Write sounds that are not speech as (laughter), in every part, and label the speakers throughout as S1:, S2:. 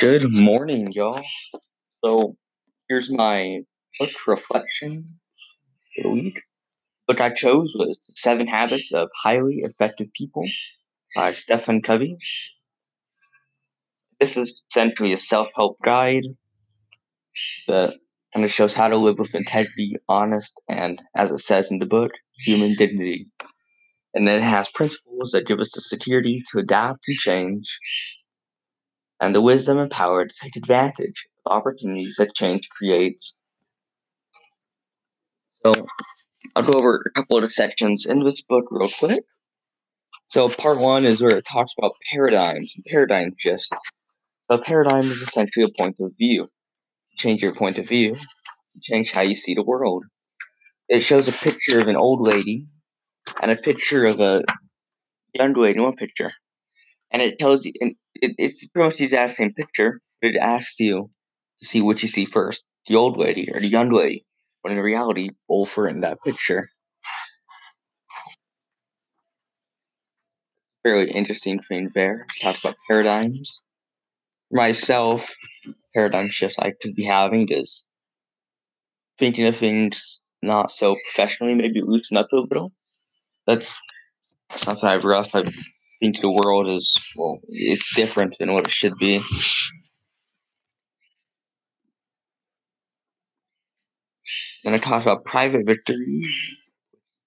S1: Good morning, y'all. So here's my book reflection for the week. Book I chose was Seven Habits of Highly Effective People by Stephen Covey. This is essentially a self-help guide that kind of shows how to live with integrity, honest, and as it says in the book, human dignity. And then it has principles that give us the security to adapt and change, and the wisdom and power to take advantage of opportunities that change creates. So I'll go over a couple of sections in this book real quick. So part one is where it talks about paradigms and paradigm shifts. A paradigm is essentially a point of view. Change your point of view, change how you see the world. It shows a picture of an old lady and a picture of a young lady in one picture. And it tells you, and it, it's pretty much the exact same picture, but it asks you to see what you see first, the old lady or the young lady, when in reality, both are in that picture. Fairly interesting thing there. Talks about paradigms. Myself, paradigm shifts I could be having is thinking of things not so professionally, maybe loosen up a little. That's something I've rough. I think the world is well, it's different than what it should be. Then I talked about private victory.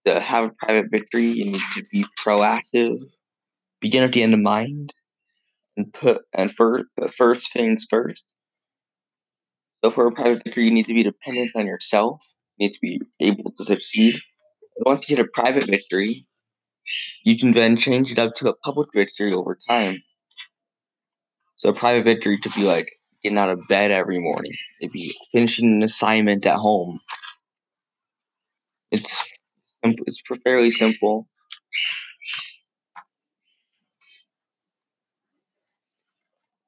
S1: To have a private victory, you need to be proactive, begin at the end of mind, and put and first put first things first. So for a private victory, you need to be dependent on yourself. You need to be able to succeed. Once you get a private victory, you can then change it up to a public victory over time. So a private victory could be like getting out of bed every morning, It'd be finishing an assignment at home. It's it's fairly simple.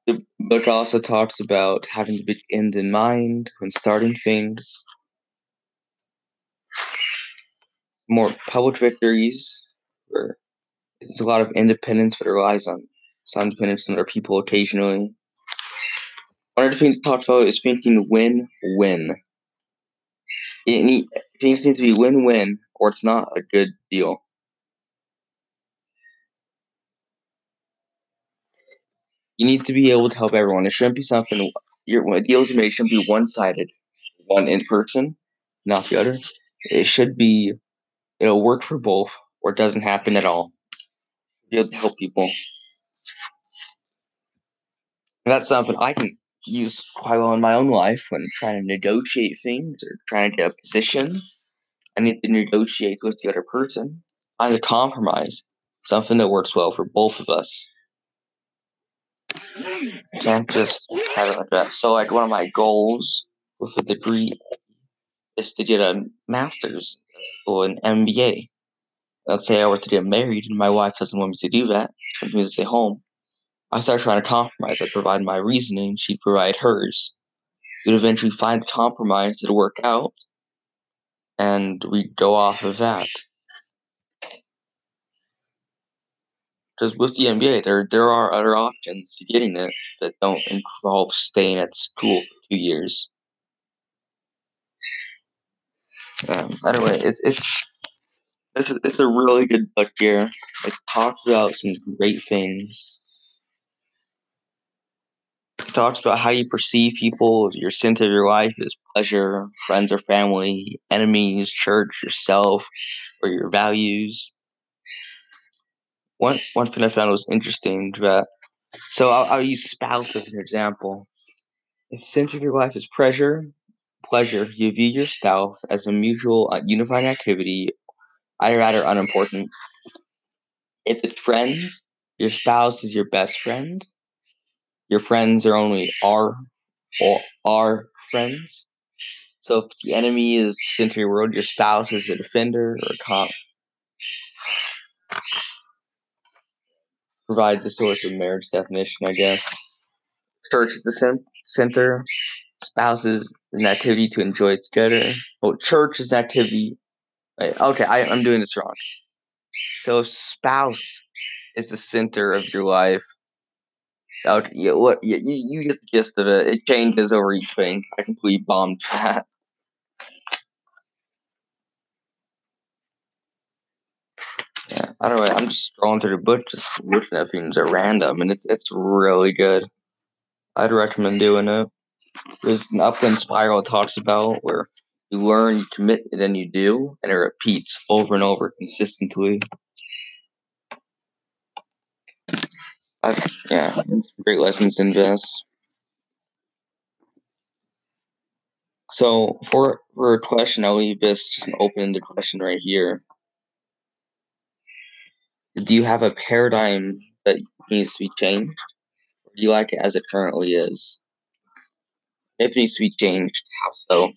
S1: The book also talks about having the big end in mind when starting things. More public victories, there's a lot of independence, but it relies on some dependence on other people occasionally. One of the things talks about is thinking win-win. It things need to be win-win, or it's not a good deal. You need to be able to help everyone. It shouldn't be something your deals you shouldn't be one-sided, one in person, not the other. It should be it'll work for both, or doesn't happen at all. Be able to help people. And that's something I can use quite well in my own life when trying to negotiate things or trying to get a position. I need to negotiate with the other person, find a compromise, something that works well for both of us. Can't just have it like that. So, like, one of my goals with a degree is to get a master's or an MBA. Let's say I were to get married and my wife doesn't want me to do that, she wants me to stay home. I start trying to compromise. I provide my reasoning, she provide hers. We'd eventually find a compromise that'll work out, and we go off of that. Because with the MBA, there there are other options to getting it that don't involve staying at school for two years. Um, anyway, it's it's it's a, it's a really good book here. It talks about some great things. It talks about how you perceive people, your sense of your life is pleasure, friends or family, enemies, church, yourself, or your values. One one thing I found was interesting that so I'll, I'll use spouse as an example. If sense of your life is pleasure, pleasure, you view yourself as a mutual, uh, unifying activity, either rather unimportant. If it's friends, your spouse is your best friend. Your friends are only our or our friends. So if the enemy is of your world, your spouse is a defender or a comp. Provides the source of marriage definition, I guess. Church is the center. Spouses an activity to enjoy together. Oh, church is an activity. Okay, I, I'm doing this wrong. So spouse is the center of your life. Out, yeah, what? Yeah, you, you get the gist of it. It changes over each thing. I completely bombed (laughs) that. Yeah, I don't know. I'm just scrolling through the book, just looking at things at random, and it's it's really good. I'd recommend doing it. There's an upward spiral it talks about where you learn, you commit, and then you do, and it repeats over and over consistently. I've, yeah, great lessons in this. So for for a question, I'll leave this just an open-ended question right here. Do you have a paradigm that needs to be changed, or do you like it as it currently is? If it needs to be changed, how so?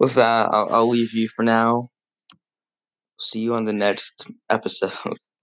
S1: With that, I'll, I'll leave you for now. See you on the next episode. (laughs)